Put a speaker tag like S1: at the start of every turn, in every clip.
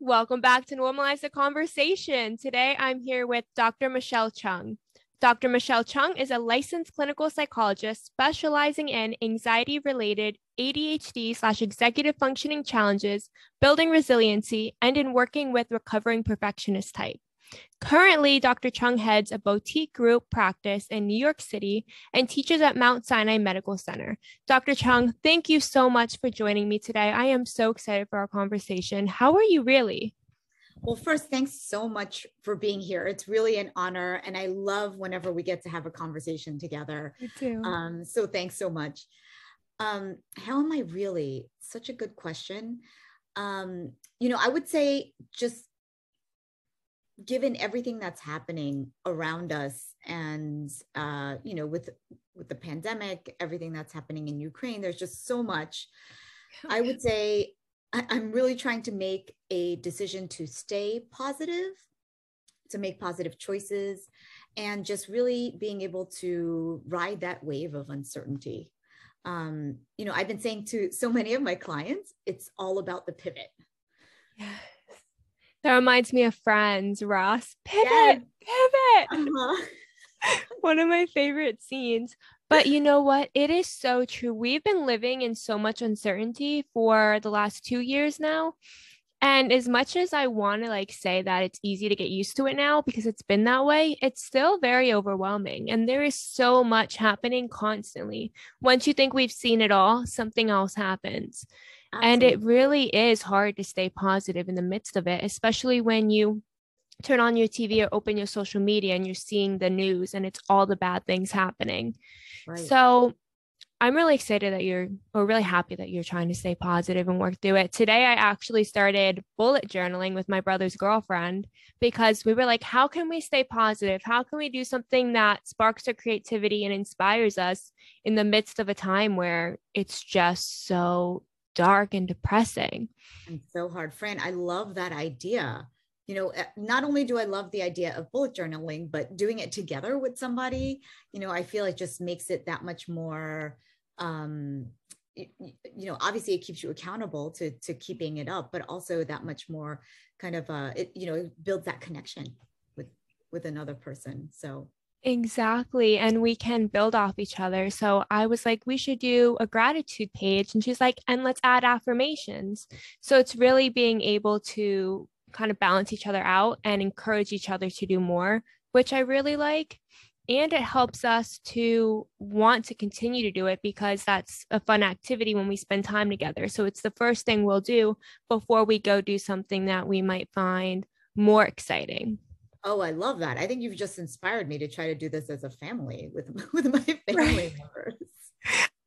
S1: Welcome back to Normalize the Conversation. Today I'm here with Dr. Michelle Chung. Dr. Michelle Chung is a licensed clinical psychologist specializing in anxiety related ADHD slash executive functioning challenges, building resiliency, and in working with recovering perfectionist type. Currently, Dr. Chung heads a boutique group practice in New York City and teaches at Mount Sinai Medical Center. Dr. Chung, thank you so much for joining me today. I am so excited for our conversation. How are you really?
S2: Well, first, thanks so much for being here. It's really an honor, and I love whenever we get to have a conversation together.
S1: Me too.
S2: Um, so, thanks so much. Um, how am I really? Such a good question. Um, you know, I would say just given everything that's happening around us and uh, you know with with the pandemic everything that's happening in ukraine there's just so much. I would say I, i'm really trying to make a decision to stay positive to make positive choices and just really being able to ride that wave of uncertainty. Um, you know i've been saying to so many of my clients it's all about the pivot.
S1: Yeah that reminds me of Friends, Ross. Pivot,
S2: Yes.
S1: pivot.
S2: Uh-huh.
S1: One of my favorite scenes. But you know what? It is so true. We've been living in so much uncertainty for the last two years now. And as much as I want to like say that it's easy to get used to it now because it's been that way, it's still very overwhelming. And there is so much happening constantly. Once you think we've seen it all, something else happens. And it really is hard to stay positive in the midst of it, especially when you turn on your TV or open your social media and you're seeing the news and it's all the bad things happening.
S2: right
S1: So I'm really excited that you're, or really happy that you're trying to stay positive and work through it. Today, I actually started bullet journaling with my brother's girlfriend because we were like, how can we stay positive? How can we do something that sparks our creativity and inspires us in the midst of a time where it's just so dark and depressing?
S2: and so hard. Fran, I love that idea. You know, uh, not only do I love the idea of bullet journaling, but doing it together with somebody, you know, I feel it just makes it that much more um you know obviously it keeps you accountable to to keeping it up but also that much more kind of uh it you know it builds that connection with with another person so
S1: Exactly. And we can build off each other. So I was like, we should do a gratitude page. And she's like, and let's add affirmations. So it's really being able to kind of balance each other out and encourage each other to do more, which I really like. And it helps us to want to continue to do it because that's a fun activity when we spend time together. So it's the first thing we'll do before we go do something that we might find more exciting.
S2: Oh i love that i think you've just inspired me to try to do this as a family with with my family members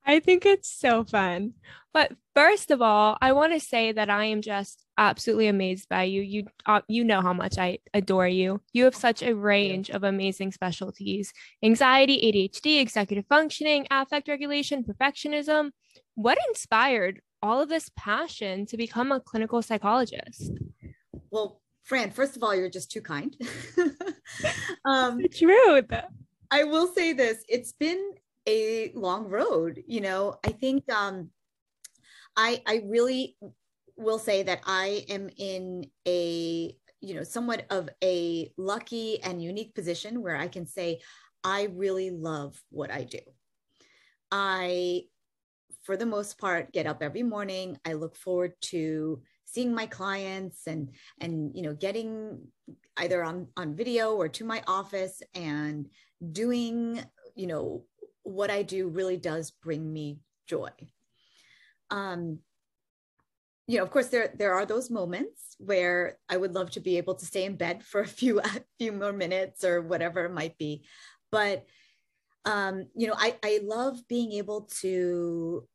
S1: I think it's so fun. But first of all, I want to say that I am just absolutely amazed by you. You uh, you know how much I adore you. You have such a range of amazing specialties. Anxiety, ADHD, executive functioning, affect regulation, perfectionism. What inspired all of this passion to become a clinical psychologist?
S2: well fran first of all you're just too kind um
S1: Truth.
S2: I will say this, it's been a long road, you know. I think um I I really will say that I am in a you know somewhat of a lucky and unique position where I can say I really love what I do. I for the most part get up every morning. I look forward to seeing my clients and and you know getting either on on video or to my office and doing you know what i do really does bring me joy. Um you know of course there there are those moments where i would love to be able to stay in bed for a few a few more minutes or whatever it might be. But um you know i i love being able to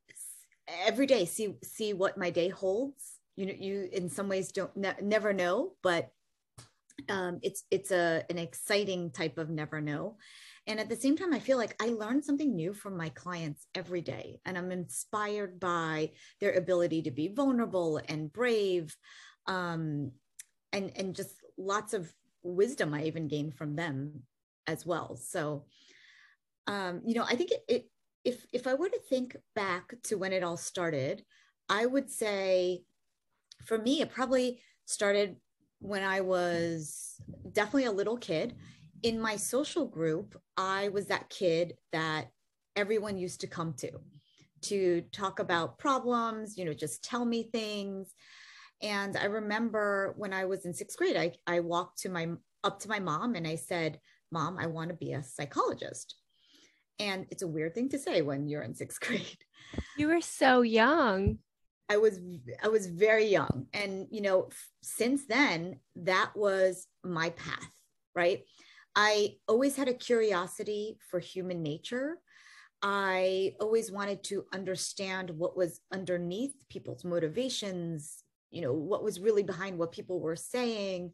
S2: every day see see what my day holds you know you in some ways don't ne- never know but um, it's it's a an exciting type of never know. And at the same time i feel like i learn something new from my clients every day and i'm inspired by their ability to be vulnerable and brave um, and and just lots of wisdom i even gain from them as well. So um, you know i think it, it if if i were to think back to when it all started i would say for me it probably started when I was definitely a little kid. In my social group, I was that kid that everyone used to come to to talk about problems, you know, just tell me things. And I remember when I was in sixth grade, I, I walked to my up to my mom and I said, Mom, I want to be a psychologist. And it's a weird thing to say when you're in sixth grade.
S1: You were so young.
S2: I was I was very young. And you know since then that was my path right? I always had a curiosity for human nature. I always wanted to understand what was underneath people's motivations you know what was really behind what people were saying.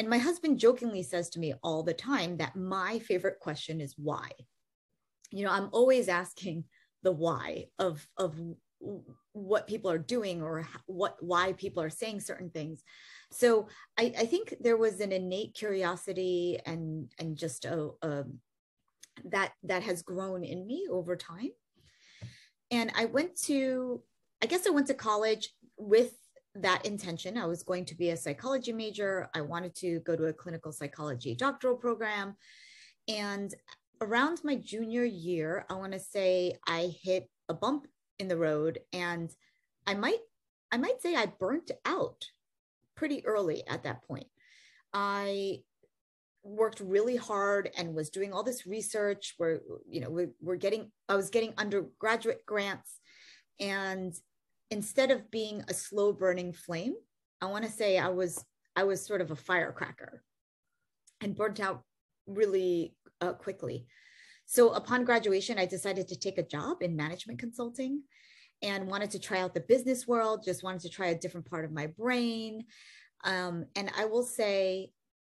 S2: And my husband jokingly says to me all the time that my favorite question is why. You know I'm always asking the why of of what people are doing or what why people are saying certain things. So i, I think there was an innate curiosity and and just a, a that that has grown in me over time. And i went to i guess i went to college with that intention. I was going to be a psychology major. I wanted to go to a clinical psychology doctoral program. And around my junior year i want to say i hit a bump in the road and i might i might say i burnt out pretty early at that point. I worked really hard and was doing all this research where you know we, we're getting i was getting undergraduate grants and instead of being a slow burning flame i want to say i was i was sort of a firecracker and burnt out really uh, quickly so upon graduation, I decided to take a job in management consulting and wanted to try out the business world, just wanted to try a different part of my brain. Um, and I will say,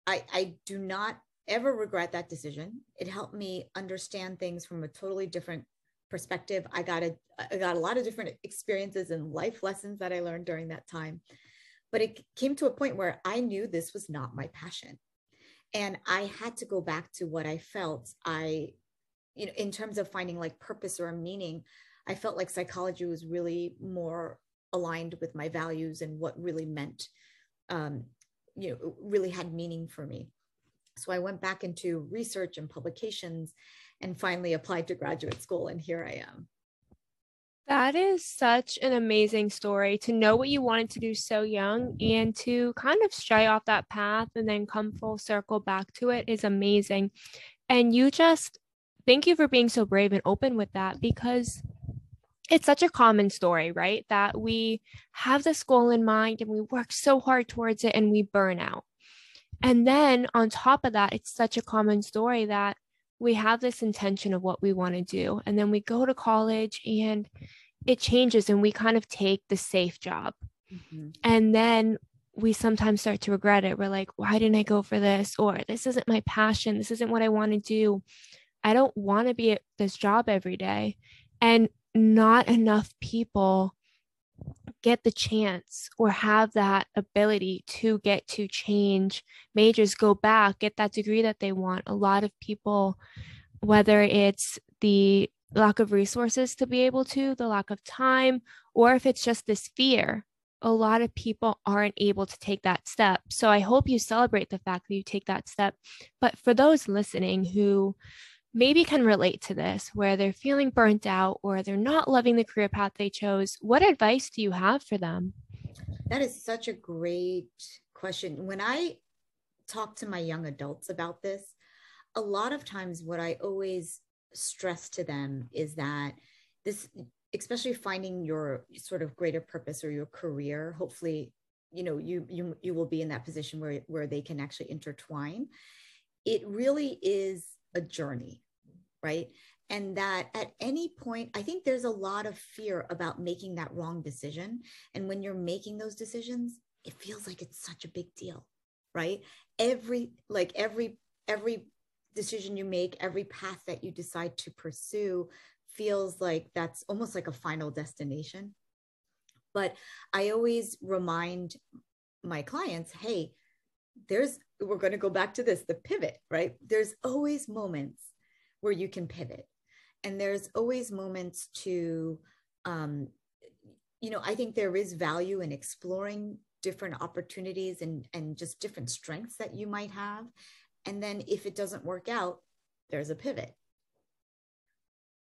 S2: I, I do not ever regret that decision. It helped me understand things from a totally different perspective. I got a I got a lot of different experiences and life lessons that I learned during that time. But it came to a point where I knew this was not my passion. And I had to go back to what I felt I you know in terms of finding like purpose or meaning i felt like psychology was really more aligned with my values and what really meant um, you know really had meaning for me so i went back into research and publications and finally applied to graduate school and here i am
S1: that is such an amazing story to know what you wanted to do so young and to kind of stray off that path and then come full circle back to it is amazing. And you just thank you for being so brave and open with that because it's such a common story, right? That we have this goal in mind and we work so hard towards it and we burn out. And then on top of that, it's such a common story that we have this intention of what we want to do. And then we go to college and it changes and we kind of take the safe job. Mm-hmm. And then we sometimes start to regret it. We're like, why didn't I go for this? Or this isn't my passion. This isn't what I want to do. I don't want to be at this job every day. And not enough people get the chance or have that ability to get to change majors, go back, get that degree that they want. A lot of people, whether it's the lack of resources to be able to, the lack of time, or if it's just this fear, a lot of people aren't able to take that step. So I hope you celebrate the fact that you take that step. But for those listening who maybe can relate to this, where they're feeling burnt out or they're not loving the career path they chose, what advice do you have for them?
S2: That is such a great question. When I talk to my young adults about this, a lot of times what I always stress to them is that this, especially finding your sort of greater purpose or your career, hopefully, you know, you you you will be in that position where where they can actually intertwine. It really is a journey, right? And that at any point, I think there's a lot of fear about making that wrong decision. And when you're making those decisions, it feels like it's such a big deal, right? Every, like every, every decision you make, every path that you decide to pursue feels like that's almost like a final destination. But I always remind my clients, hey, there's we're going to go back to this the pivot right? There's always moments where you can pivot. And there's always moments to um you know i think there is value in exploring different opportunities and and just different strengths that you might have. And then if it doesn't work out there's a pivot.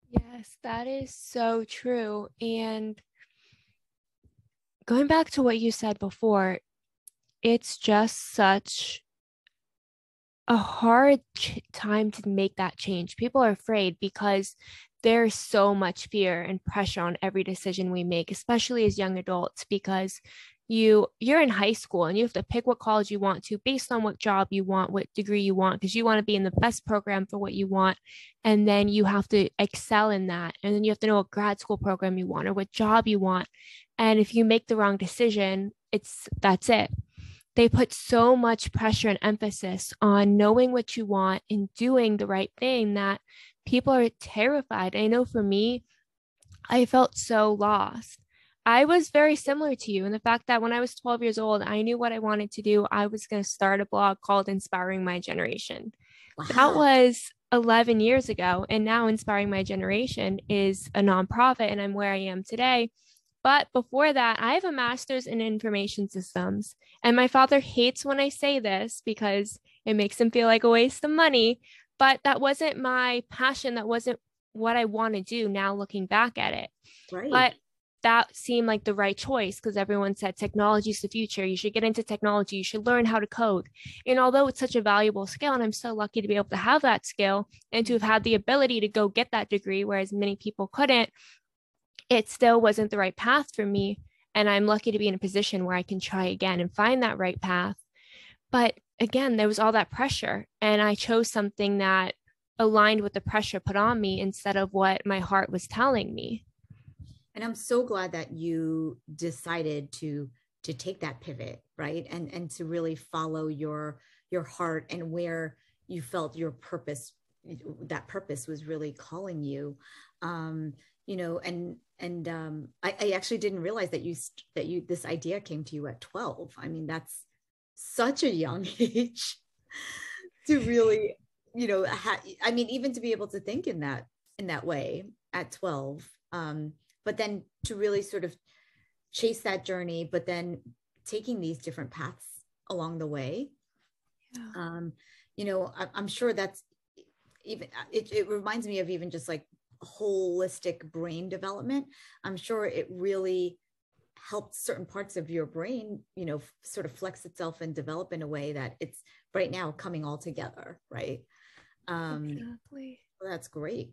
S1: Yes that is so true. And going back to what you said before it's just such a hard ch- time to make that change. People are afraid because there's so much fear and pressure on every decision we make especially as young adults because you you're in high school and you have to pick what college you want to based on what job you want what degree you want because you want to be in the best program for what you want and then you have to excel in that and then you have to know what grad school program you want or what job you want and if you make the wrong decision it's that's it they put so much pressure and emphasis on knowing what you want and doing the right thing that people are terrified i know for me i felt so lost I was very similar to you in the fact that when I was 12 years old, I knew what I wanted to do. I was going to start a blog called Inspiring My Generation. Wow. That was 11 years ago. And now Inspiring My Generation is a nonprofit, and I'm where I am today. But before that, I have a master's in information systems. And my father hates when I say this because it makes him feel like a waste of money. But that wasn't my passion. That wasn't what I want to do now looking back at it. Right. But that seemed like the right choice because everyone said technology is the future. You should get into technology. You should learn how to code. And although it's such a valuable skill, and I'm so lucky to be able to have that skill and to have had the ability to go get that degree, whereas many people couldn't, it still wasn't the right path for me. And I'm lucky to be in a position where I can try again and find that right path. But again, there was all that pressure, and I chose something that aligned with the pressure put on me instead of what my heart was telling me
S2: and i'm so glad that you decided to to take that pivot right and and to really follow your your heart and where you felt your purpose that purpose was really calling you um you know and and um I, I actually didn't realize that you that you this idea came to you at 12 i mean that's such a young age to really you know ha- i mean even to be able to think in that in that way at 12 um but then to really sort of chase that journey but then taking these different paths along the way yeah. um you know I, am sure that's even it, it reminds me of even just like holistic brain development i'm sure it really helped certain parts of your brain you know sort of flex itself and develop in a way that it's right now coming all together right um exactly well, that's great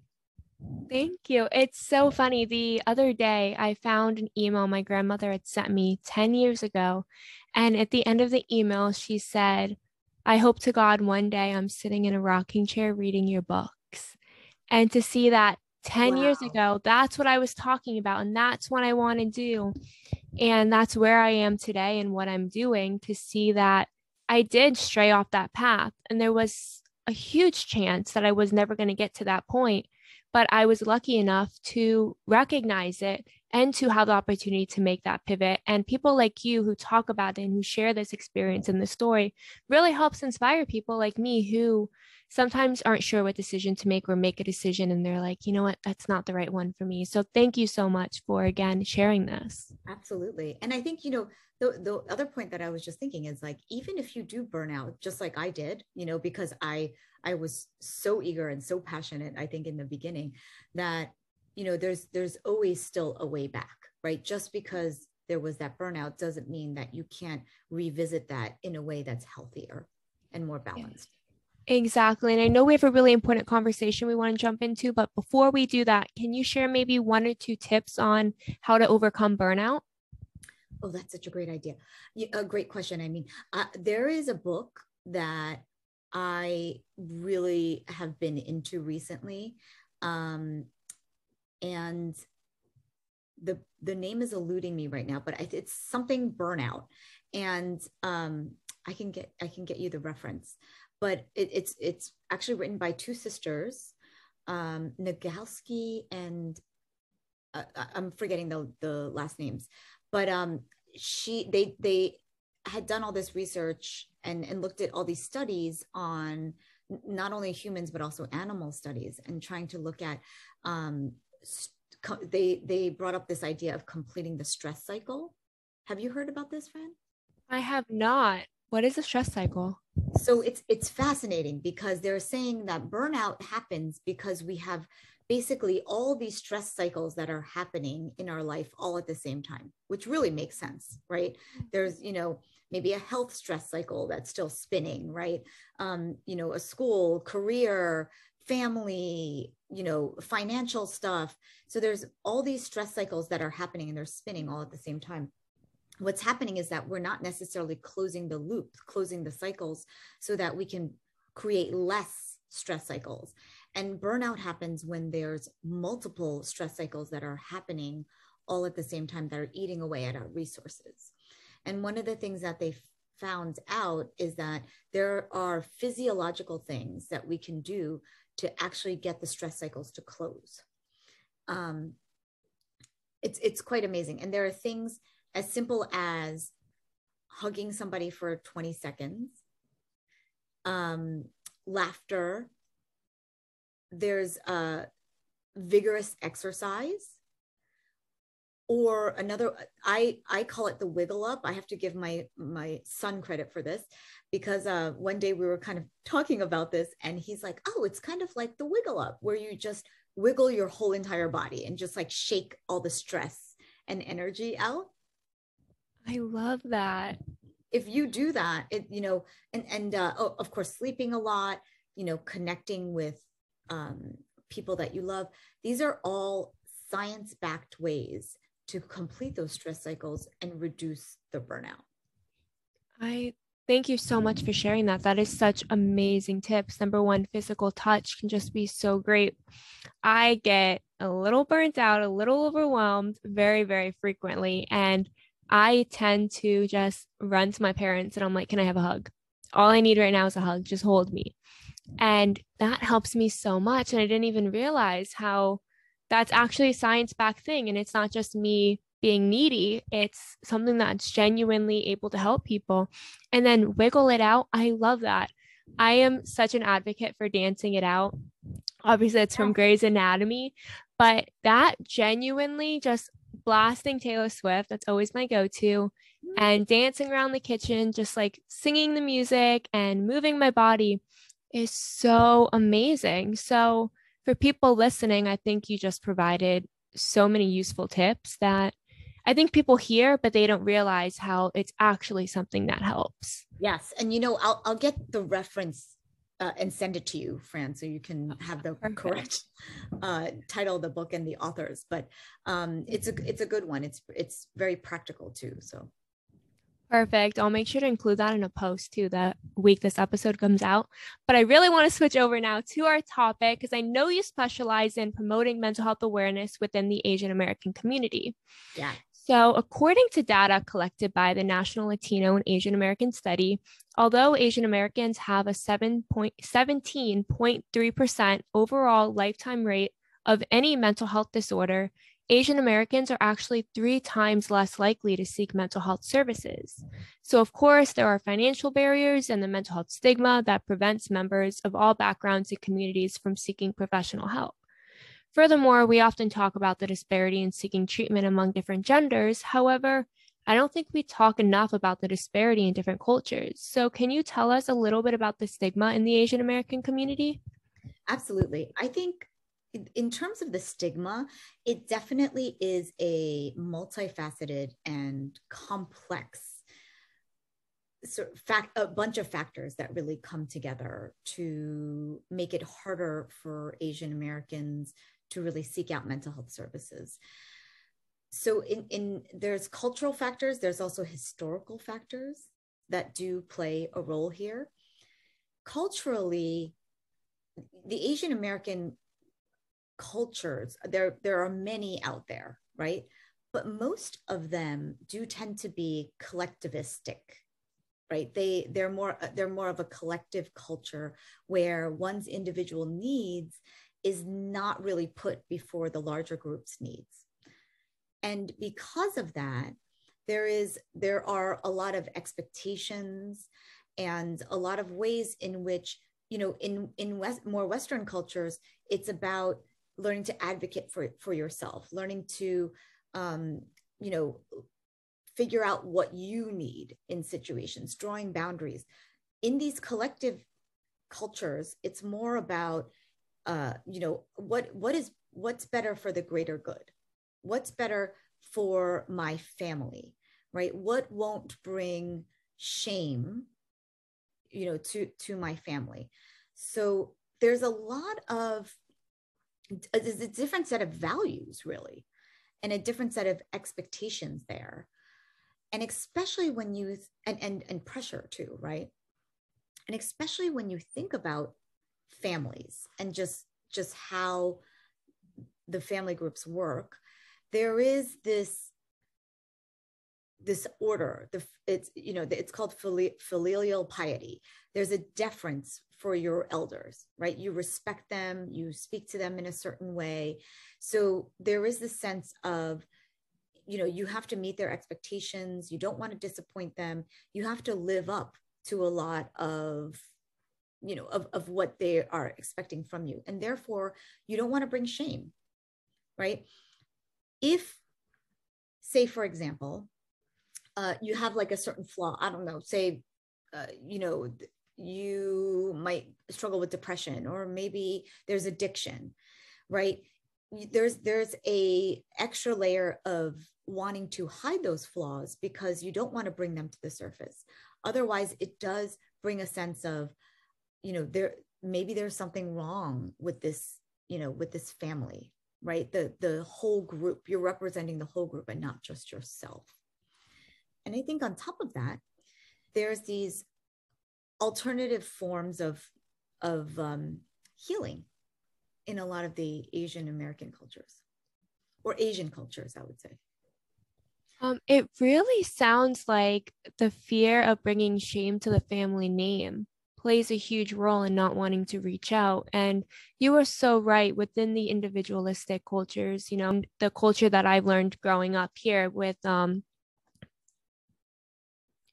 S1: Thank you. It's so funny. The other day, I found an email my grandmother had sent me 10 years ago. And at the end of the email, she said, I hope to God one day I'm sitting in a rocking chair reading your books. And to see that 10 wow. years ago, that's what I was talking about. And that's what I want to do. And that's where I am today and what I'm doing to see that I did stray off that path. And there was a huge chance that I was never going to get to that point but I was lucky enough to recognize it and to have the opportunity to make that pivot. And people like you who talk about it and who share this experience and the story really helps inspire people like me who sometimes aren't sure what decision to make or make a decision and they're like, you know what, that's not the right one for me. So thank you so much for again sharing this.
S2: Absolutely. And I think, you know, the, the other point that I was just thinking is like, even if you do burn out, just like I did, you know, because I I was so eager and so passionate, I think in the beginning that, you know, there's there's always still a way back, right? Just because there was that burnout doesn't mean that you can't revisit that in a way that's healthier and more balanced.
S1: Exactly. And I know we have a really important conversation we want to jump into, but before we do that, can you share maybe one or two tips on how to overcome burnout?
S2: Oh, that's such a great idea. A great question. I mean, uh, there is a book that I really have been into recently. Um, and the the name is eluding me right now, but it's something burnout. And um, I can get I can get you the reference, but it, it's it's actually written by two sisters, um, Nagoski and uh, I'm forgetting the the last names, but um, she they they had done all this research and, and looked at all these studies on not only humans but also animal studies and trying to look at um, they they brought up this idea of completing the stress cycle have you heard about this Fran
S1: I have not. What is a stress cycle?
S2: So it's it's fascinating because they're saying that burnout happens because we have basically all these stress cycles that are happening in our life all at the same time, which really makes sense, right? There's, you know, maybe a health stress cycle that's still spinning, right? Um, you know, a school, career, family, you know, financial stuff. So there's all these stress cycles that are happening and they're spinning all at the same time. What's happening is that we're not necessarily closing the loop, closing the cycles so that we can create less stress cycles. And burnout happens when there's multiple stress cycles that are happening all at the same time that are eating away at our resources. And one of the things that they found out is that there are physiological things that we can do to actually get the stress cycles to close. Um, it's it's quite amazing, and there are things as simple as hugging somebody for 20 seconds, um, laughter. There's a vigorous exercise or another i i call it the wiggle up. I have to give my my son credit for this because uh one day we were kind of talking about this and he's like oh it's kind of like the wiggle up where you just wiggle your whole entire body and just like shake all the stress and energy out.
S1: I love that.
S2: If you do that it you know and and uh, oh, of course sleeping a lot you know connecting with um people that you love these are all science backed ways to complete those stress cycles and reduce the burnout.
S1: I thank you so much for sharing that. That is such amazing tips. Number one, physical touch can just be so great. I get a little burnt out, a little overwhelmed very, very frequently. And I tend to just run to my parents and I'm like, can I have a hug? All I need right now is a hug. Just hold me. And that helps me so much. And I didn't even realize how that's actually a science backed thing. And it's not just me being needy, it's something that's genuinely able to help people. And then wiggle it out. I love that. I am such an advocate for dancing it out. Obviously, it's from Grey's Anatomy, but that genuinely just blasting Taylor Swift, that's always my go to, mm. and dancing around the kitchen, just like singing the music and moving my body is so amazing. So, for people listening, I think you just provided so many useful tips that I think people hear, but they don't realize how it's actually something that helps.
S2: Yes. And, you know, I'll, I'll get the reference uh, and send it to you, Fran, so you can have the Perfect. correct uh, title of the book and the authors. But um, it's a it's a good one. It's it's very practical too. So
S1: Perfect. I'll make sure to include that in a post too the week this episode comes out. But I really want to switch over now to our topic because I know you specialize in promoting mental health awareness within the Asian American community.
S2: Yeah.
S1: So, according to data collected by the National Latino and Asian American Study, although Asian Americans have a 17.3% overall lifetime rate of any mental health disorder, Asian Americans are actually three times less likely to seek mental health services. So, of course, there are financial barriers and the mental health stigma that prevents members of all backgrounds and communities from seeking professional help. Furthermore, we often talk about the disparity in seeking treatment among different genders. However, I don't think we talk enough about the disparity in different cultures. So, can you tell us a little bit about the stigma in the Asian American community?
S2: Absolutely. I think in terms of the stigma, it definitely is a multifaceted and complex sort of fact, a bunch of factors that really come together to make it harder for Asian Americans to really seek out mental health services. So in, in there's cultural factors, there's also historical factors that do play a role here. Culturally, the Asian American cultures there there are many out there right? But most of them do tend to be collectivistic right? They they're more they're more of a collective culture where one's individual needs is not really put before the larger group's needs. And because of that there is there are a lot of expectations and a lot of ways in which you know in in west, more western cultures it's about learning to advocate for for yourself learning to um, you know figure out what you need in situations drawing boundaries. In these collective cultures it's more about uh you know what what is what's better for the greater good? What's better for my family right? What won't bring shame you know to to my family? So there's a lot of there's a different set of values really and a different set of expectations there. And especially when you and and, and pressure too right? And especially when you think about families and just just how the family groups work there is this this order the it's you know it's called filial piety. There's a deference for your elders right? You respect them you speak to them in a certain way. So there is this sense of you know you have to meet their expectations. You don't want to disappoint them. You have to live up to a lot of you know of, of what they are expecting from you. And therefore you don't want to bring shame right? If say for example uh, you have like a certain flaw i don't know say uh, you know you might struggle with depression or maybe there's addiction right? There's there's a extra layer of wanting to hide those flaws because you don't want to bring them to the surface. Otherwise it does bring a sense of you know there maybe there's something wrong with this you know with this family right? The the whole group you're representing the whole group and not just yourself. And i think on top of that there's these alternative forms of of um, healing in a lot of the asian american cultures or asian cultures i would say
S1: um, it really sounds like the fear of bringing shame to the family name plays a huge role in not wanting to reach out. And you are so right within the individualistic cultures, you know, the culture that I've learned growing up here with um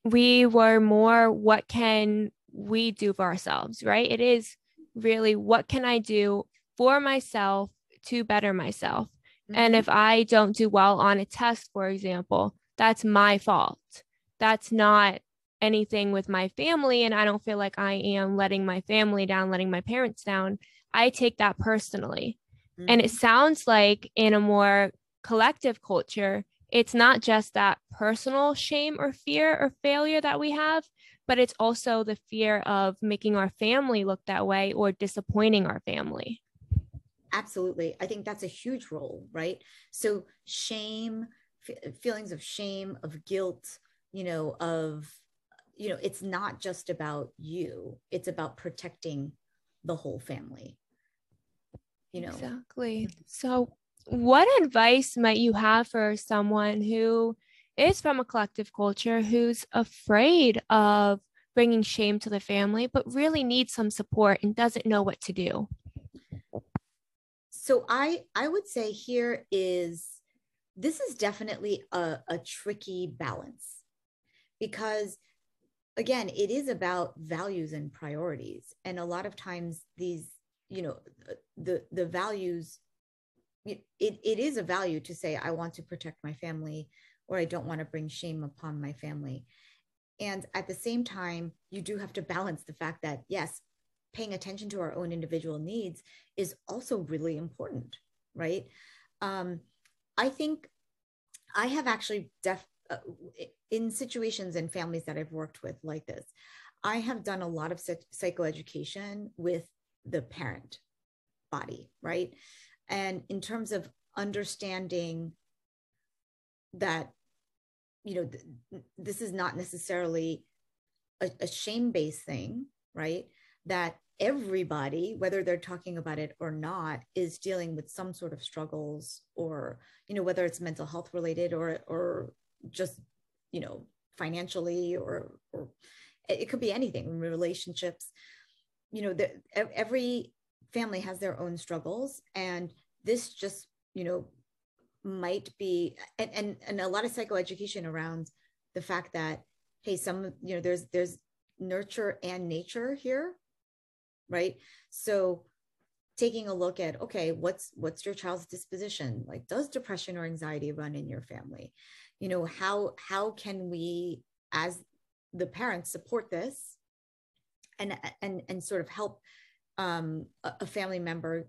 S1: we were more what can we do for ourselves, right? It is really what can I do for myself to better myself. Mm-hmm. And if I don't do well on a test, for example, that's my fault. That's not anything with my family and I don't feel like I am letting my family down, letting my parents down, I take that personally. Mm-hmm. And it mm-hmm. sounds like in a more collective culture, it's not just that personal shame or fear or failure that we have, but it's also the fear of making our family look that way or disappointing our family.
S2: Absolutely. I think that's a huge role, right? So, shame, f- feelings of shame, of guilt, you know, of you know it's not just about you it's about protecting the whole family you know
S1: exactly so what advice might you have for someone who is from a collective culture who's afraid of bringing shame to the family but really needs some support and doesn't know what to do?
S2: So i i would say here is this is definitely a, a tricky balance because again it is about values and priorities. And a lot of times these you know the the values it, it is a value to say i want to protect my family or i don't want to bring shame upon my family and at the same time you do have to balance the fact that yes paying attention to our own individual needs is also really important right um, i think i have actually def- uh, in situations and families that I've worked with like this, I have done a lot of psychoeducation with the parent body, right? And in terms of understanding that, you know, th- this is not necessarily a, a shame based thing, right? That everybody whether they're talking about it or not is dealing with some sort of struggles or you know whether it's mental health related or or just you know financially or or it could be anything relationships you know the, every family has their own struggles and this just you know might be and, and and a lot of psychoeducation around the fact that hey some you know there's there's nurture and nature here right? So taking a look at okay what's what's your child's disposition? Like does depression or anxiety run in your family? You know how how can we as the parents support this and and and sort of help um, a, a family member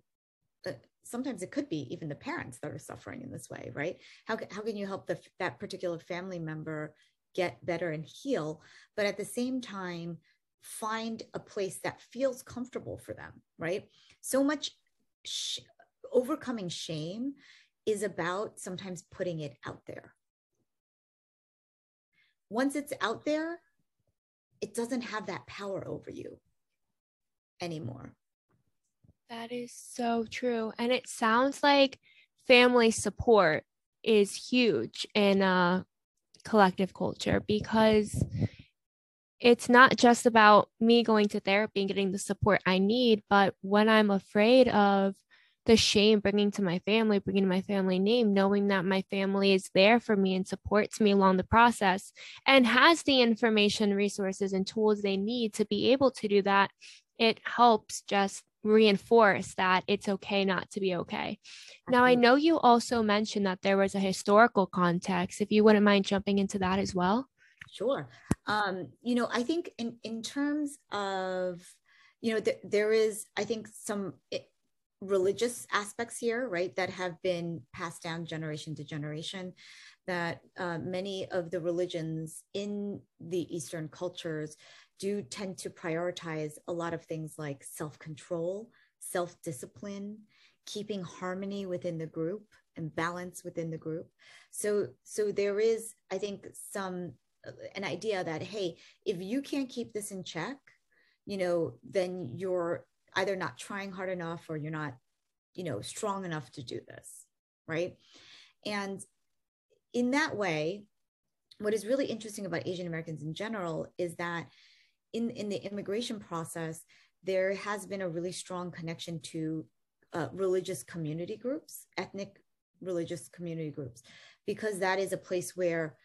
S2: uh, sometimes it could be even the parents that are suffering in this way right? How, how can you help the, that particular family member get better and heal but at the same time find a place that feels comfortable for them right? So much sh- overcoming shame is about sometimes putting it out there. Once it's out there it doesn't have that power over you anymore
S1: that is so true. And it sounds like family support is huge in a collective culture because it's not just about me going to therapy and getting the support I need, but when I'm afraid of the shame bringing to my family, bringing my family name, knowing that my family is there for me and supports me along the process and has the information, resources, and tools they need to be able to do that, it helps just reinforce that it's okay not to be okay. Now, I know you also mentioned that there was a historical context. If you wouldn't mind jumping into that as well.
S2: Sure. Um, you know, I think in, in terms of, you know, th- there is, I think, some it, eh, religious aspects here, right, that have been passed down generation to generation. That uh, many of the religions in the Eastern cultures do tend to prioritize a lot of things like self control, self discipline, keeping harmony within the group and balance within the group. So, so there is, I think, some uh, an idea that hey, if you can't keep this in check, you know, then you're either not trying hard enough or you're not, you know, strong enough to do this, right? And in that way, what is really interesting about Asian Americans in general is that in, in the immigration process, there has been a really strong connection to uh, religious community groups, ethnic religious community groups, because that is a place where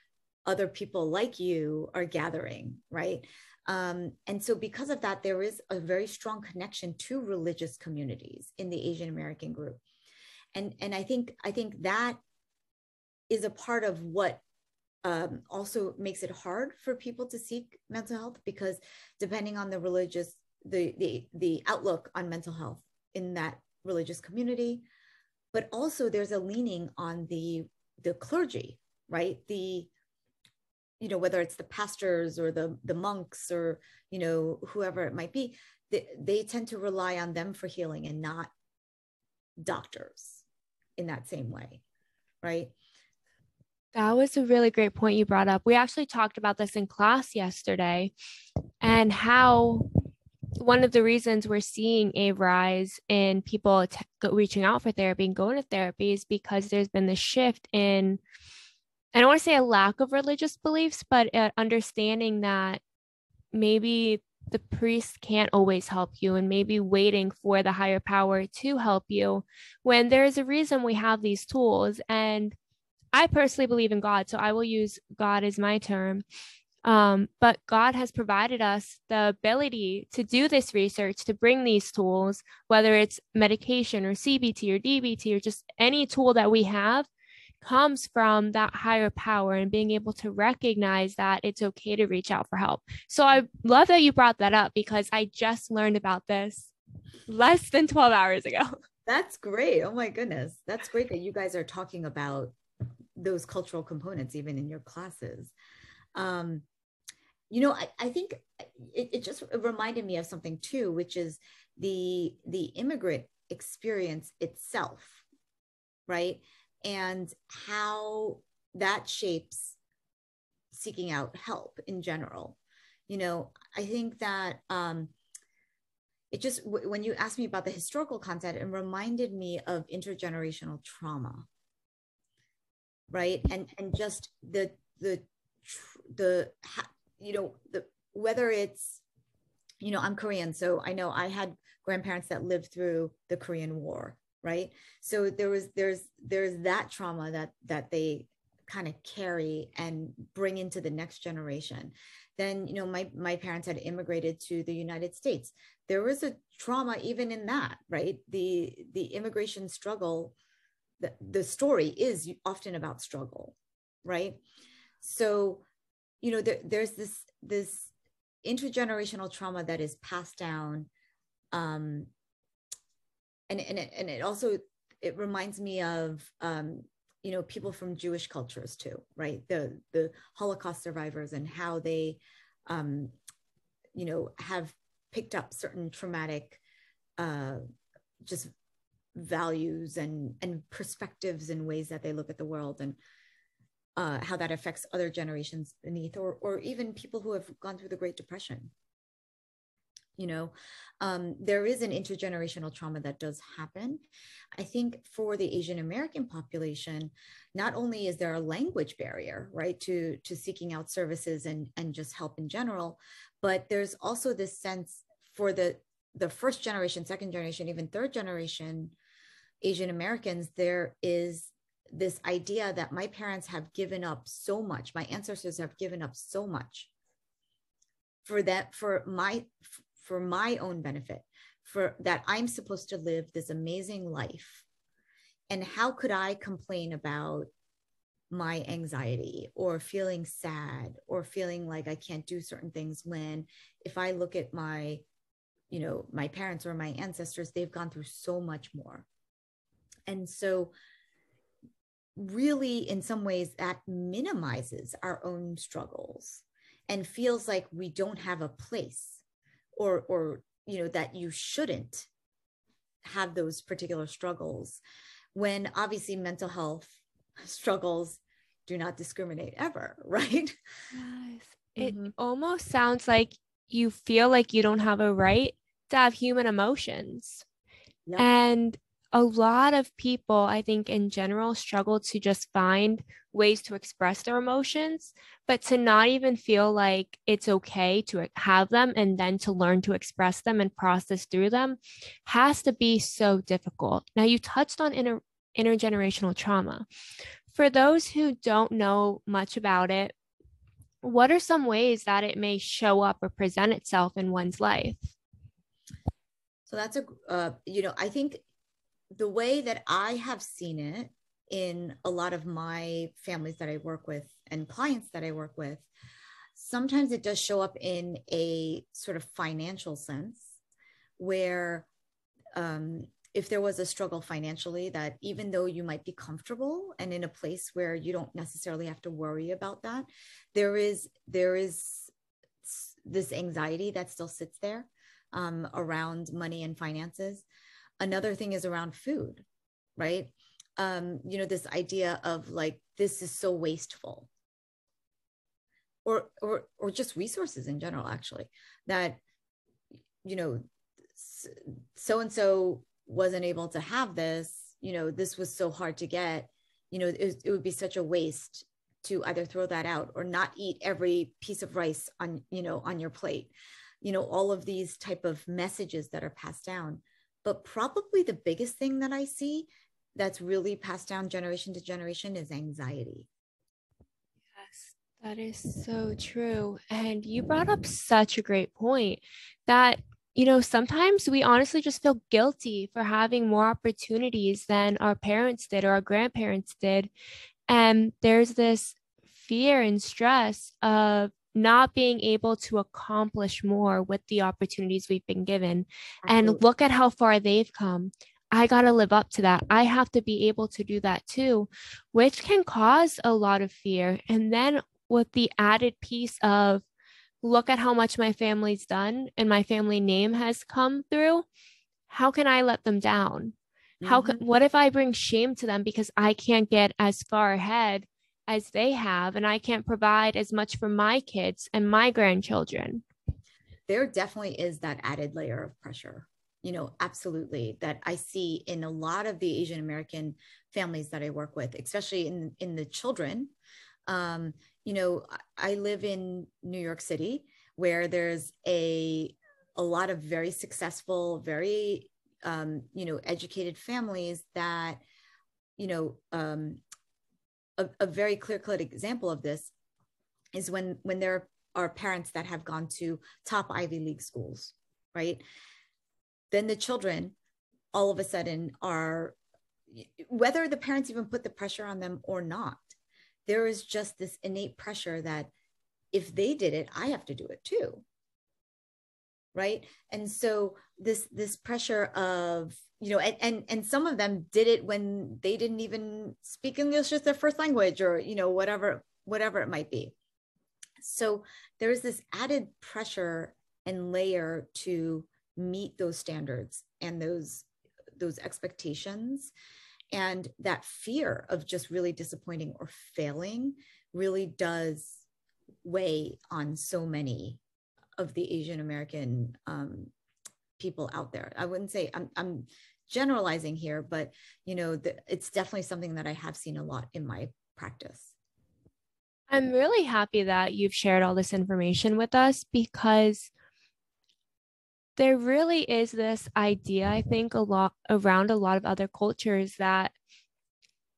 S2: other people like you are gathering, right? Um, and so, because of that, there is a very strong connection to religious communities in the Asian American group, and and I think I think that is a part of what um, also makes it hard for people to seek mental health because depending on the religious the, the the outlook on mental health in that religious community but also there's a leaning on the the clergy right? The you know whether it's the pastors or the the monks or you know whoever it might be they, they tend to rely on them for healing and not doctors in that same way right
S1: that was a really great point you brought up. We actually talked about this in class yesterday and how one of the reasons we're seeing a rise in people t- reaching out for therapy and going to therapy is because there's been this shift in, I don't want to say a lack of religious beliefs, but uh, understanding that maybe the priest can't always help you and maybe waiting for the higher power to help you when there's a reason we have these tools and I personally believe in God, so I will use God as my term. Um, but God has provided us the ability to do this research, to bring these tools, whether it's medication or CBT or DBT or just any tool that we have, comes from that higher power and being able to recognize that it's okay to reach out for help. So I love that you brought that up because I just learned about this less than 12 hours ago.
S2: That's great. Oh my goodness. That's great that you guys are talking about those cultural components even in your classes. Um, you know i, I think it, it just reminded me of something too which is the the immigrant experience itself right? And how that shapes seeking out help in general. You know i think that um, it just when you asked me about the historical content it reminded me of intergenerational trauma right? And and just the the the you know the whether it's you know i'm korean so i know i had grandparents that lived through the korean war right? So there was there's there's that trauma that that they kind of carry and bring into the next generation. Then you know my my parents had immigrated to the united states. There was a trauma even in that right? The the immigration struggle the, the story is often about struggle right? So you know there, there's this this intergenerational trauma that is passed down um and and it, and it also it reminds me of um you know people from jewish cultures too right? The the holocaust survivors and how they um you know have picked up certain traumatic uh just values and and perspectives and ways that they look at the world and uh, how that affects other generations beneath or or even people who have gone through the great depression. You know um, there is an intergenerational trauma that does happen. I think for the asian american population not only is there a language barrier right to to seeking out services and and just help in general but there's also this sense for the the first generation second generation even third generation asian americans there is this idea that my parents have given up so much my ancestors have given up so much for that for my for my own benefit for that i'm supposed to live this amazing life. And how could i complain about my anxiety or feeling sad or feeling like i can't do certain things when if i look at my you know my parents or my ancestors they've gone through so much more and so really in some ways that minimizes our own struggles and feels like we don't have a place or or you know that you shouldn't have those particular struggles when obviously mental health struggles do not discriminate ever right
S1: yes it mm-hmm. almost sounds like you feel like you don't have a right to have human emotions yep. and a lot of people, I think, in general, struggle to just find ways to express their emotions, but to not even feel like it's okay to have them and then to learn to express them and process through them has to be so difficult. Now, you touched on inter- intergenerational trauma. For those who don't know much about it, what are some ways that it may show up or present itself in one's life?
S2: So that's a, uh, you know, I think the way that I have seen it in a lot of my families that I work with and clients that I work with, sometimes it does show up in a sort of financial sense where um, if there was a struggle financially that even though you might be comfortable and in a place where you don't necessarily have to worry about that there is there is this anxiety that still sits there um, around money and finances another thing is around food right? Um you know this idea of like this is so wasteful. Or or or just resources in general actually that you know so and so wasn't able to have this you know this was so hard to get. You know it, it would be such a waste to either throw that out or not eat every piece of rice on you know on your plate. You know all of these type of messages that are passed down but probably the biggest thing that I see that's really passed down generation to generation is anxiety.
S1: Yes, that is so true. And you brought up such a great point that you know, sometimes we honestly just feel guilty for having more opportunities than our parents did or our grandparents did. And there's this fear and stress of not being able to accomplish more with the opportunities we've been given. Absolutely. And look at how far they've come. I got to live up to that. I have to be able to do that too, which can cause a lot of fear. And then with the added piece of, look at how much my family's done and my family name has come through. How can I let them down? How can, mm-hmm. what if I bring shame to them because I can't get as far ahead as they have, and I can't provide as much for my kids and my grandchildren.
S2: There definitely is that added layer of pressure. You know, absolutely that I see in a lot of the Asian American families that I work with, especially in in the children. Um, you know, I live in New York City, where there's a a lot of very successful, very um, you know, educated families that you know um, a, a very clear cut example of this is when when there are parents that have gone to top Ivy League schools, right? Then the children all of a sudden are whether the parents even put the pressure on them or not there is just this innate pressure that if they did it i have to do it too right and so this this pressure of you know and, and and some of them did it when they didn't even speak english as their first language or you know whatever whatever it might be. So there's this added pressure and layer to meet those standards and those those expectations. And that fear of just really disappointing or failing really does weigh on so many of the asian american um, people out there i wouldn't say i'm, I'm generalizing here but you know the, it's definitely something that i have seen a lot in my practice
S1: i'm really happy that you've shared all this information with us because there really is this idea, I think, a lot around a lot of other cultures that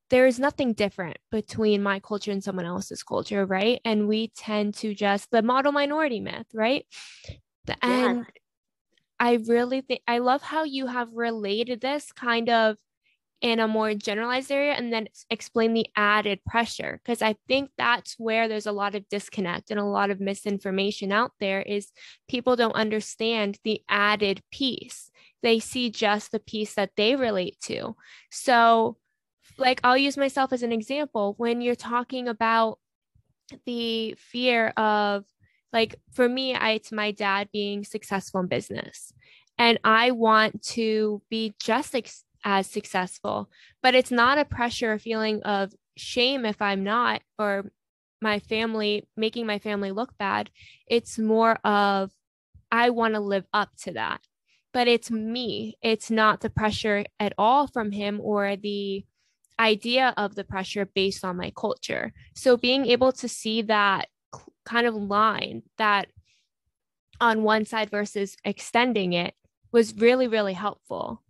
S1: there is nothing different between my culture and someone else's culture, right? And we tend to just the model minority myth, right? And yeah. I really think I love how you have related this kind of in a more generalized area and then explain the added pressure because i think that's where there's a lot of disconnect and a lot of misinformation out there is people don't understand the added piece. They see just the piece that they relate to. So like i'll use myself as an example. When you're talking about the fear of like for me I, it's my dad being successful in business and i want to be just ex- as successful. But it's not a pressure feeling of shame if I'm not, or my family making my family look bad. It's more of, I want to live up to that. But it's me. It's not the pressure at all from him or the idea of the pressure based on my culture. So being able to see that kind of line that on one side versus extending it was really, really helpful.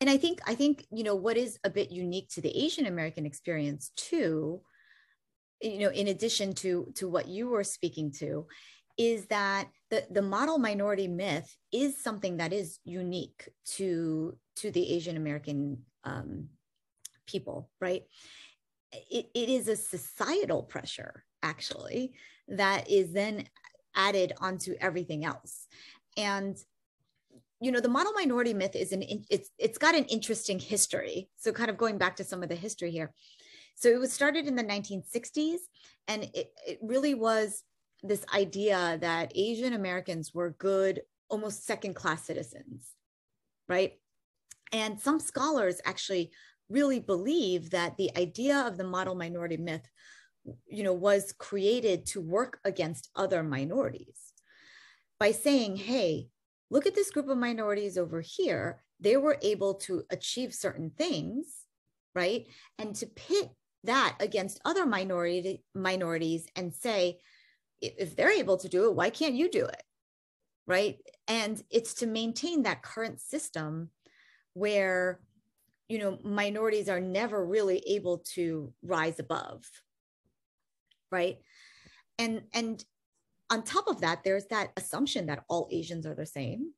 S2: And i think i think you know what is a bit unique to the asian american experience too you know in addition to to what you were speaking to is that the the model minority myth is something that is unique to to the asian american um, people right? It, it is a societal pressure actually that is then added onto everything else. And you know the model minority myth is an it's it's got an interesting history. So kind of going back to some of the history here. So it was started in the 1960s and it, it really was this idea that asian americans were good almost second class citizens right? And some scholars actually really believe that the idea of the model minority myth you know was created to work against other minorities by saying hey look at this group of minorities over here. They were able to achieve certain things, right? And to pit that against other minority minorities and say, if they're able to do it, why can't you do it? Right. And it's to maintain that current system where, you know, minorities are never really able to rise above. Right. And, and on top of that, there's that assumption that all Asians are the same,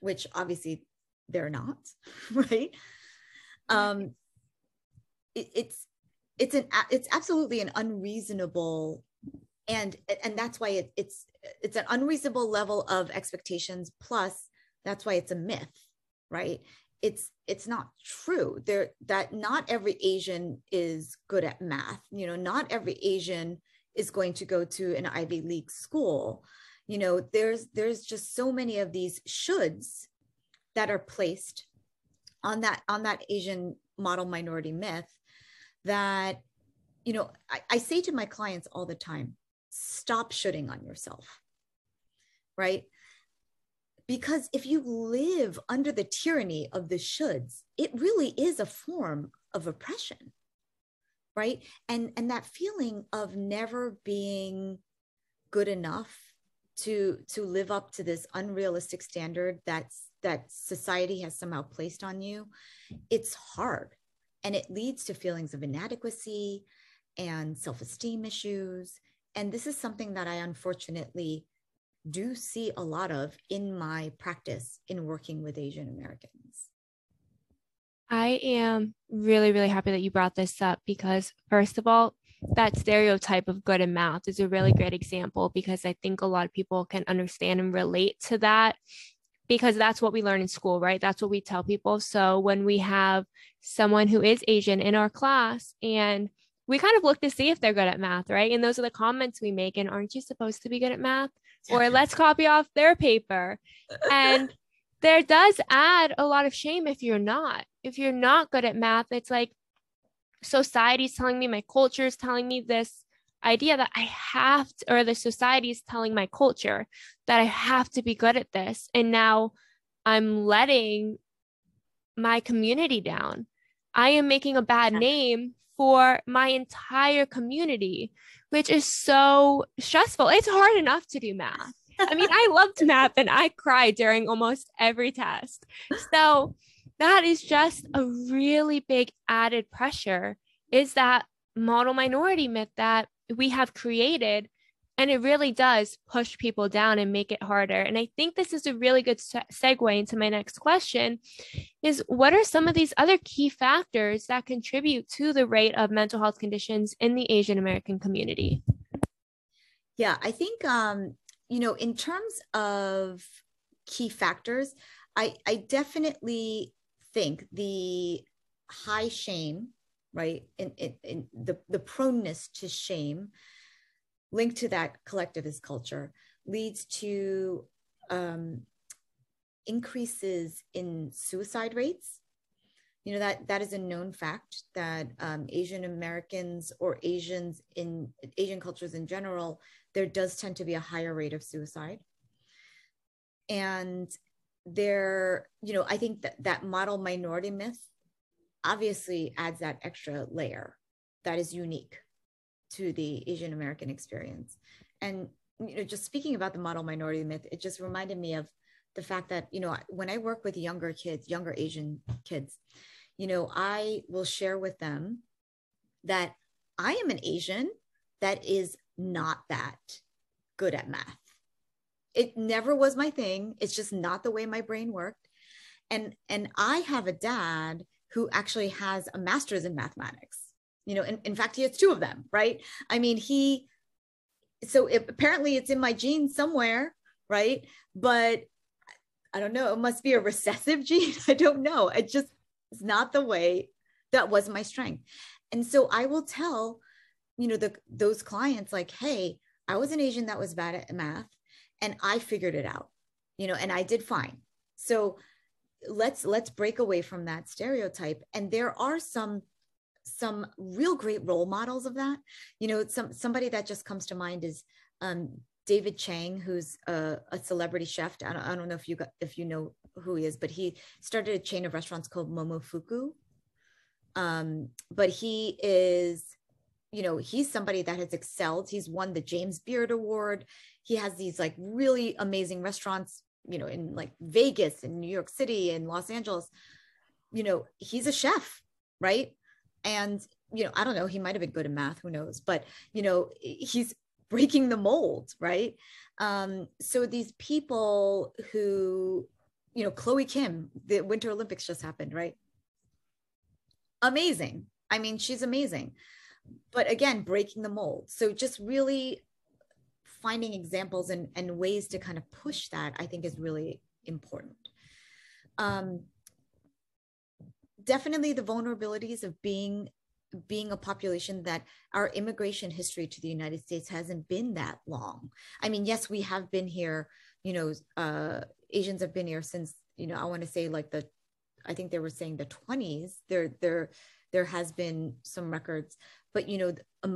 S2: which obviously they're not, right? Um, it, it's it's an it's absolutely an unreasonable and and that's why it, it's it's an unreasonable level of expectations plus that's why it's a myth right it's it's not true. There that not every asian is good at math. You know not every asian is going to go to an Ivy League school. You know, there's there's just so many of these shoulds that are placed on that on that Asian model minority myth that you know I, I say to my clients all the time stop shoulding on yourself right because if you live under the tyranny of the shoulds it really is a form of oppression right? And and that feeling of never being good enough to to live up to this unrealistic standard that's that society has somehow placed on you it's hard. And it leads to feelings of inadequacy and self-esteem issues. And this is something that i unfortunately do see a lot of in my practice in working with asian americans
S1: I am really, really happy that you brought this up because, first of all, that stereotype of good in math is a really great example because I think a lot of people can understand and relate to that because that's what we learn in school, right? That's what we tell people. So when we have someone who is Asian in our class and we kind of look to see if they're good at math, right? And those are the comments we make. And aren't you supposed to be good at math? Or let's copy off their paper. And there does add a lot of shame if you're not. If you're not good at math, it's like society's telling me, my culture is telling me this idea that I have to, or the society is telling my culture that I have to be good at this. And now I'm letting my community down. I am making a bad name for my entire community, which is so stressful. It's hard enough to do math. I mean, I loved math and I cried during almost every test. So that is just a really big added pressure is that model minority myth that we have created and it really does push people down and make it harder. And i think this is a really good se- segue into my next question is what are some of these other key factors that contribute to the rate of mental health conditions in the asian american community?
S2: Yeah i think um you know in terms of key factors i i definitely think the high shame right in the, the proneness to shame linked to that collectivist culture leads to um, increases in suicide rates. You know that that is a known fact that um, asian americans or asians in asian cultures in general there does tend to be a higher rate of suicide. And there you know i think that that model minority myth obviously adds that extra layer that is unique to the Asian American experience. And you know, just speaking about the model minority myth, it just reminded me of the fact that you know when I work with younger kids, younger Asian kids, you know, I will share with them that I am an Asian that is not that good at math. It never was my thing. It's just not the way my brain worked. And and I have a dad who actually has a master's in mathematics. You know, in, in fact, he has two of them, right? I mean, he, so it, apparently it's in my genes somewhere, right? But I don't know, it must be a recessive gene. I don't know. It just is not the way that was my strength. And so I will tell, you know, the those clients like, hey, I was an Asian that was bad at math and I figured it out, you know, and I did fine. So let's let's break away from that stereotype and there are some some real great role models of that. You know some somebody that just comes to mind is um, david chang who's a, a celebrity chef. I don't, I don't, know if you got if you know who he is but he started a chain of restaurants called momofuku. Um, but he is you know he's somebody that has excelled. He's won the james beard award. He has these like really amazing restaurants you know, in like Vegas and New York City and Los Angeles, you know, he's a chef, right? And, you know, I don't know, he might have been good at math, who knows, but, you know, he's breaking the mold, right? Um, so these people who, you know, Chloe Kim, the Winter Olympics just happened, right? Amazing. I mean, she's amazing. But again, breaking the mold. So just really finding examples and, and ways to kind of push that, I think is really important. Um, definitely the vulnerabilities of being being a population that our immigration history to the United States hasn't been that long. I mean, yes, we have been here, you know, uh, Asians have been here since, you know, I want to say like the, I think they were saying the 20s. There, there, there has been some records, but you know, a,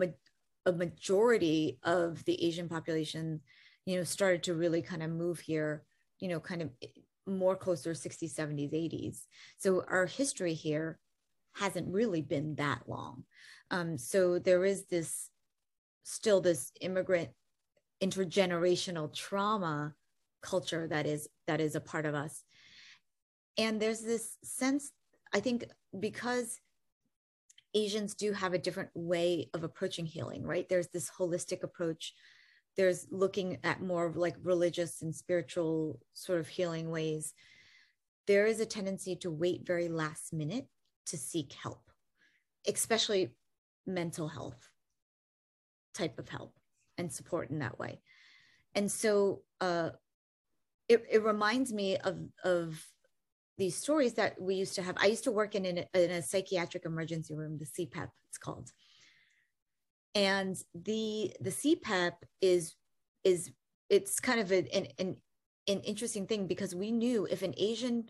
S2: a majority of the Asian population, you know, started to really kind of move here, you know, kind of more closer 60s, 70s, 80s. So our history here hasn't really been that long. Um, so there is this still this immigrant intergenerational trauma culture that is that is a part of us. And there's this sense, I think, because Asians do have a different way of approaching healing, right? There's this holistic approach. There's looking at more like religious and spiritual sort of healing ways. There is a tendency to wait very last minute to seek help, especially mental health. type of help and support in that way and so uh, it, it reminds me of of these stories that we used to have i used to work in, in, a, in a psychiatric emergency room the cpep it's called and the the cpep is is it's kind of a, an, an an interesting thing because we knew if an asian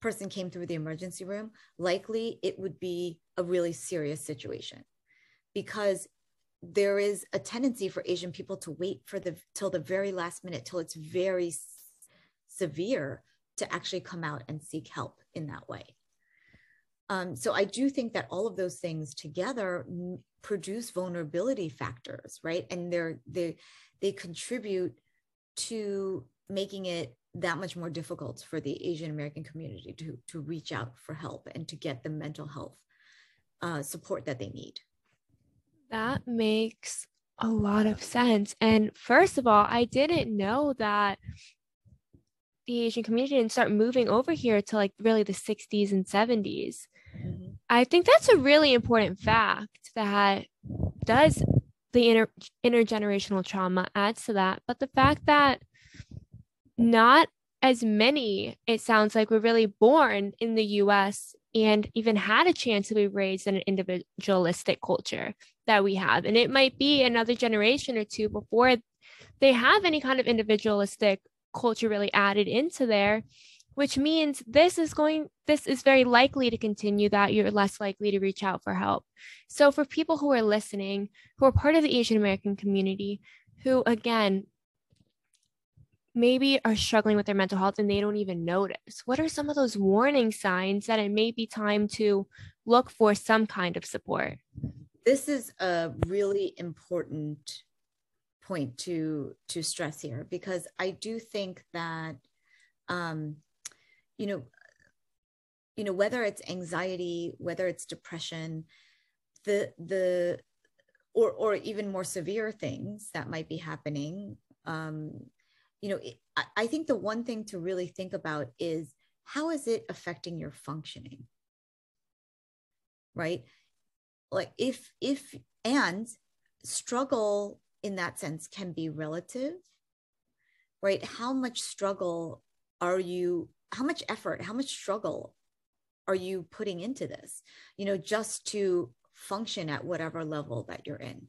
S2: person came through the emergency room likely it would be a really serious situation because there is a tendency for asian people to wait for the till the very last minute till it's very severe to actually come out and seek help in that way um, so i do think that all of those things together m- produce vulnerability factors right and they're they they contribute to making it that much more difficult for the asian american community to to reach out for help and to get the mental health uh, support that they need
S1: That makes a lot of sense. And first of all, I didn't know that the Asian community didn't start moving over here to like really the 60s and 70s. Mm-hmm. I think that's a really important fact that does the inter- intergenerational trauma adds to that. But the fact that not as many, it sounds like, were really born in the US and even had a chance to be raised in an individualistic culture that we have. And it might be another generation or two before they have any kind of individualistic culture really added into there which means this is going this is very likely to continue that you're less likely to reach out for help. So for people who are listening who are part of the asian american community who again maybe are struggling with their mental health and they don't even notice what are some of those warning signs that it may be time to look for some kind of support?
S2: This is a really important point to to stress here because i do think that um you know you know whether it's anxiety whether it's depression the the or or even more severe things that might be happening um you know it, I, I think the one thing to really think about is how is it affecting your functioning? Right? Like if if and struggle in that sense can be relative right? How much struggle are you how much effort how much struggle are you putting into this you know just to function at whatever level that you're in?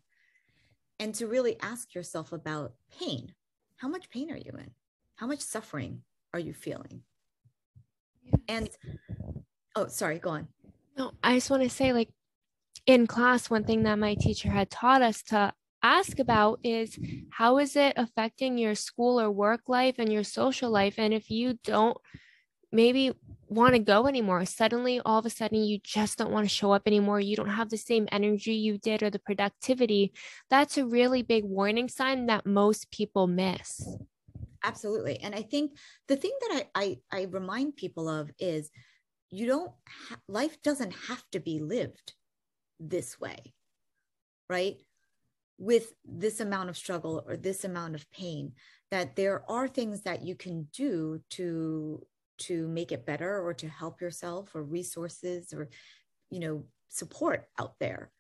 S2: And to really ask yourself about pain. How much pain are you in? How much suffering are you feeling? And oh sorry go on.
S1: No i just want to say like in class one thing that my teacher had taught us to ask about is how is it affecting your school or work life and your social life? And if you don't maybe want to go anymore. Suddenly all of a sudden you just don't want to show up anymore. You don't have the same energy you did or the productivity. That's a really big warning sign that most people miss.
S2: Absolutely. And i think the thing that i i, I remind people of is you don't ha- life doesn't have to be lived this way right? With this amount of struggle or this amount of pain that there are things that you can do to to make it better or to help yourself or resources or you know support out there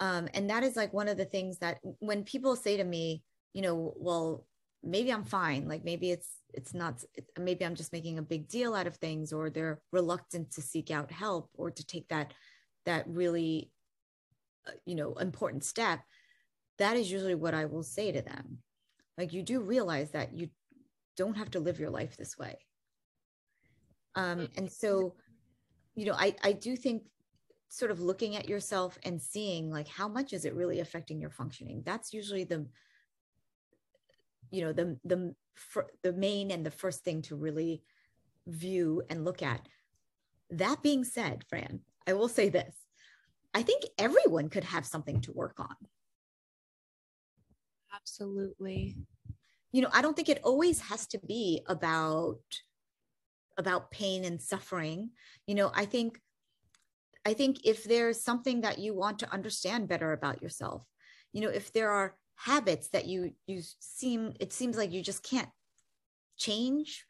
S2: um, and that is like one of the things that when people say to me you know well maybe i'm fine like maybe it's it's not maybe i'm just making a big deal out of things or they're reluctant to seek out help or to take that that really uh, you know important step that is usually what I will say to them. Like, you do realize that you don't have to live your life this way. Um, mm. and so, you know, I, I do think sort of looking at yourself and seeing like how much is it really affecting your functioning that's usually the you know the the the main and the first thing to really view and look at that being said fran i will say this i think everyone could have something to work on
S1: Absolutely.
S2: You know, I don't think it always has to be about about pain and suffering. You know, I think I think if there's something that you want to understand better about yourself, you know, if there are habits that you you seem it seems like you just can't change,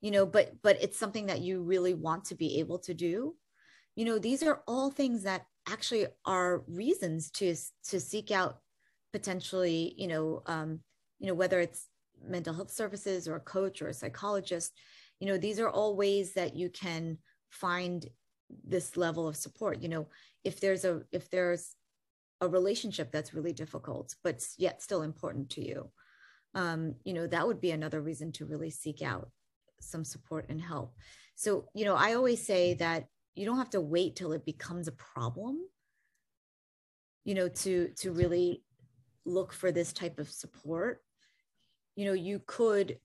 S2: you know, but but it's something that you really want to be able to do. You know, these are all things that actually are reasons to to seek out potentially you know um, you know whether it's mental health services or a coach or a psychologist you know these are all ways that you can find this level of support. You know if there's a if there's a relationship that's really difficult but yet still important to you um, you know that would be another reason to really seek out some support and help. So you know i always say that you don't have to wait till it becomes a problem you know to to really look for this type of support. You know you could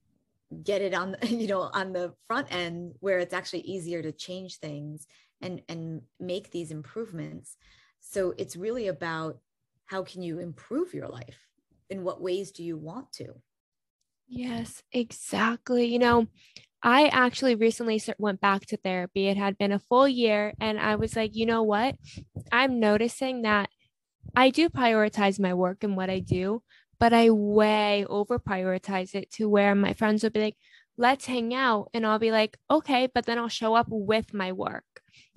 S2: get it on you know on the front end where it's actually easier to change things and and make these improvements so it's really about how can you improve your life in what ways do you want to
S1: yes exactly you know I actually recently went back to therapy. It had been a full year, and I was like, you know what? I'm noticing that I do prioritize my work and what I do, but I way over prioritize it to where my friends would be like, let's hang out. And I'll be like, okay, but then I'll show up with my work,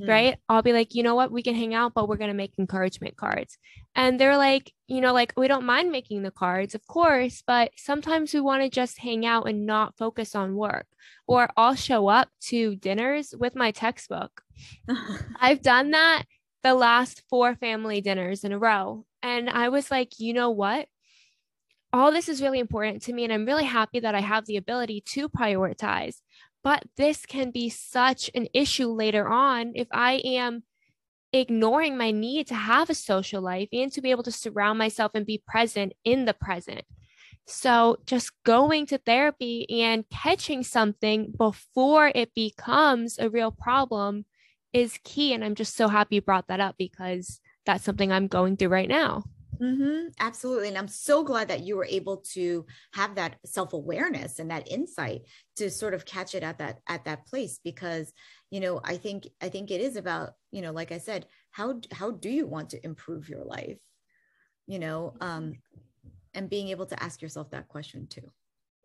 S1: mm. right? I'll be like, you know what? We can hang out, but we're going to make encouragement cards. And they're like, you know, like, we don't mind making the cards, of course, but sometimes we want to just hang out and not focus on work. Or I'll show up to dinners with my textbook. I've done that the last four family dinners in a row. And I was like, you know what? All this is really important to me. And I'm really happy that I have the ability to prioritize. But this can be such an issue later on if I am ignoring my need to have a social life and to be able to surround myself and be present in the present. So, just going to therapy and catching something before it becomes a real problem is key. And I'm just so happy you brought that up because that's something I'm going through right now.
S2: Mm-hmm, absolutely. And I'm so glad that you were able to have that self-awareness and that insight to sort of catch it at that at that place because you know I think I think it is about you know like I said how how do you want to improve your life you know um and being able to ask yourself that question too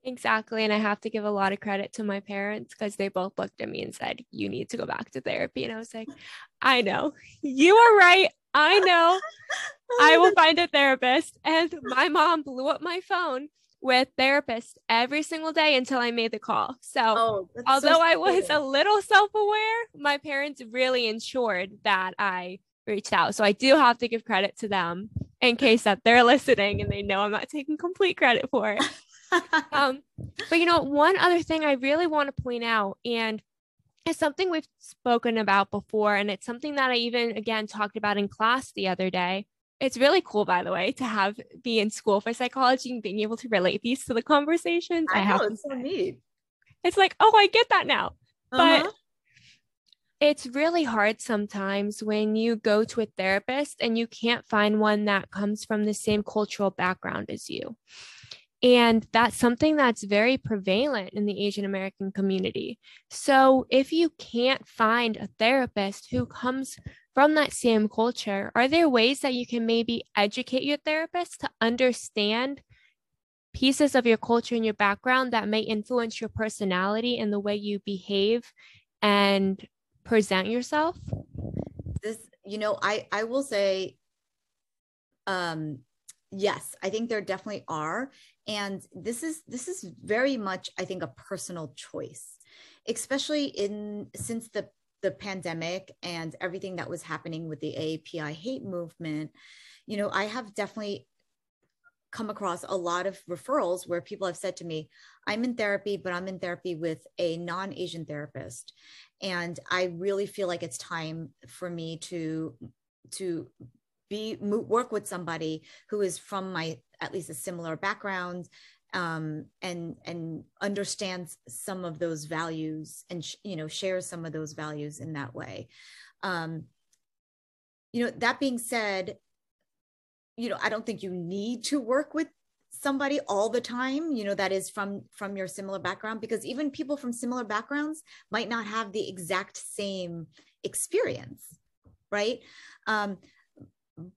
S1: Exactly. And I have to give a lot of credit to my parents because they both looked at me and said, You need to go back to therapy. And I was like, I know. You are right. I know. I will find a therapist. And my mom blew up my phone with therapists every single day until I made the call. So, oh, although so I was a little self aware, my parents really ensured that I reached out. So, I do have to give credit to them in case that they're listening and they know I'm not taking complete credit for it. um, but you know, one other thing I really want to point out, and it's something we've spoken about before, and it's something that I even again talked about in class the other day. It's really cool, by the way, to have be in school for psychology and being able to relate these to the conversations.
S2: I, I know, it's so neat.
S1: It's like, oh, I get that now. Uh-huh. But it's really hard sometimes when you go to a therapist and you can't find one that comes from the same cultural background as you. And that's something that's very prevalent in the Asian American community. So, if you can't find a therapist who comes from that same culture, are there ways that you can maybe educate your therapist to understand pieces of your culture and your background that may influence your personality and the way you behave and present yourself?
S2: This, you know, I I will say um yes i think there definitely are and this is this is very much i think a personal choice especially in since the the pandemic and everything that was happening with the AAPI hate movement you know i have definitely come across a lot of referrals where people have said to me i'm in therapy but i'm in therapy with a non-asian therapist and i really feel like it's time for me to to be work with somebody who is from my at least a similar background um, and and understands some of those values and you know shares some of those values in that way. Um, you know that being said you know i don't think you need to work with somebody all the time you know that is from from your similar background because even people from similar backgrounds might not have the exact same experience right? Um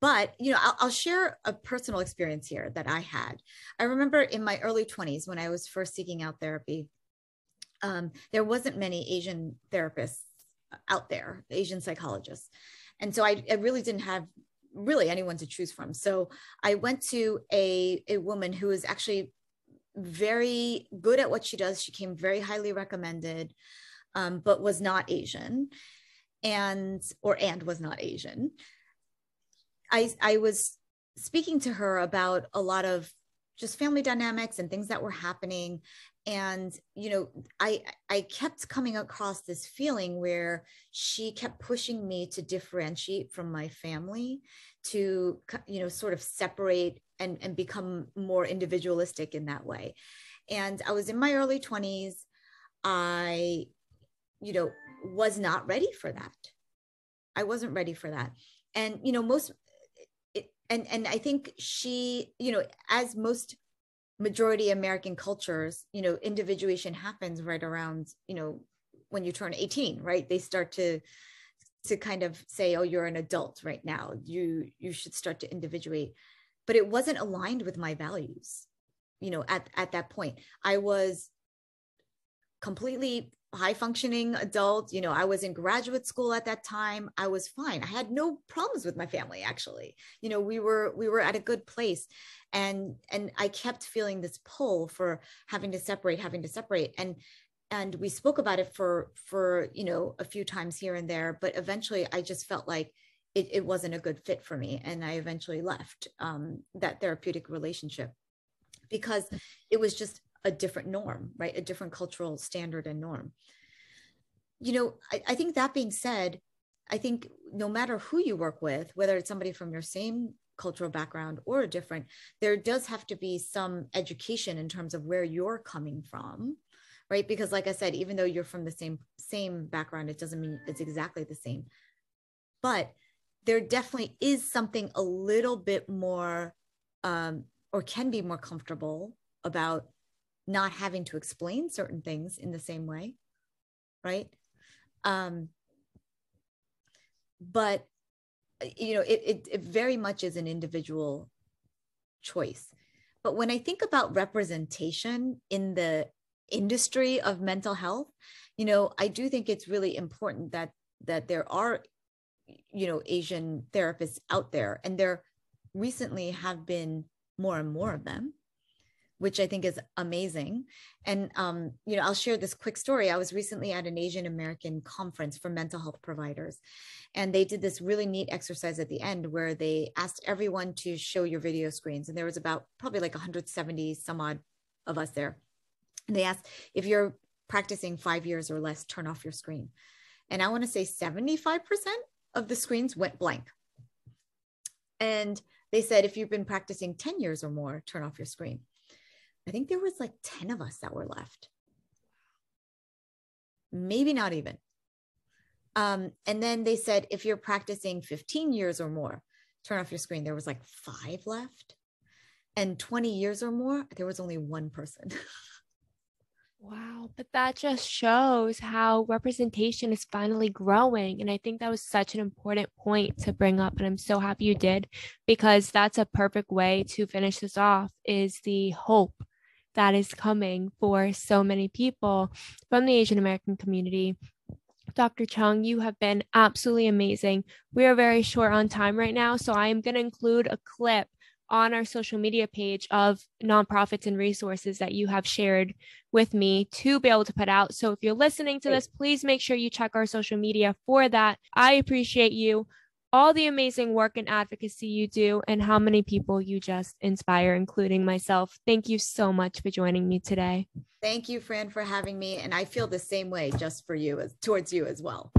S2: but you know I'll, I'll, share a personal experience here that i had i remember in my early 20s when i was first seeking out therapy um, there wasn't many asian therapists out there asian psychologists and so I, I, really didn't have really anyone to choose from. So I went to a, a woman who is actually very good at what she does. She came very highly recommended, um, but was not Asian and, or, and was not Asian. I, I was speaking to her about a lot of just family dynamics and things that were happening. And you know i i kept coming across this feeling where she kept pushing me to differentiate from my family to you know sort of separate and and become more individualistic in that way. And i was in my early 20s i you know was not ready for that. I wasn't ready for that. And you know most and and i think she you know as most majority american cultures you know individuation happens right around you know when you turn 18 right? They start to to kind of say oh you're an adult right now. You you should start to individuate. But it wasn't aligned with my values you know at at that point. I was completely high functioning adult you know i was in graduate school at that time i was fine. I had no problems with my family actually. You know we were we were at a good place. And and i kept feeling this pull for having to separate having to separate. And and we spoke about it for for you know a few times here and there but eventually i just felt like it, it wasn't a good fit for me and i eventually left um, that therapeutic relationship because it was just a different norm, right? A different cultural standard and norm. You know, I, I think that being said, I think no matter who you work with, whether it's somebody from your same cultural background or a different, there does have to be some education in terms of where you're coming from, right? Because like I said, even though you're from the same same background, it doesn't mean it's exactly the same. But there definitely is something a little bit more um, or can be more comfortable about not having to explain certain things in the same way right? Um but you know it, it, it very much is an individual choice. But when i think about representation in the industry of mental health you know i do think it's really important that that there are you know asian therapists out there and there recently have been more and more of them which I think is amazing. And, um, you know, I'll share this quick story. I was recently at an Asian American conference for mental health providers, and they did this really neat exercise at the end where they asked everyone to show your video screens. And there was about probably like 170 some odd of us there. And they asked if you're practicing five years or less, turn off your screen. And I want to say 75% of the screens went blank. And they said, if you've been practicing 10 years or more, turn off your screen. I think there was like 10 of us that were left. Maybe not even. Um, and then they said, if you're practicing 15 years or more, turn off your screen. There was like five left. And 20 years or more, there was only one person.
S1: Wow, but that just shows how representation is finally growing. And I think that was such an important point to bring up. And I'm so happy you did because that's a perfect way to finish this off is the hope that is coming for so many people from the Asian American community. Dr. Chung, you have been absolutely amazing. We are very short on time right now, so I am going to include a clip on our social media page of nonprofits and resources that you have shared with me to be able to put out. So if you're listening to this, please make sure you check our social media for that. I appreciate you all the amazing work and advocacy you do and how many people you just inspire, including myself. Thank you so much for joining me today.
S2: Thank you, Fran, for having me. And I feel the same way just for you as towards you as well.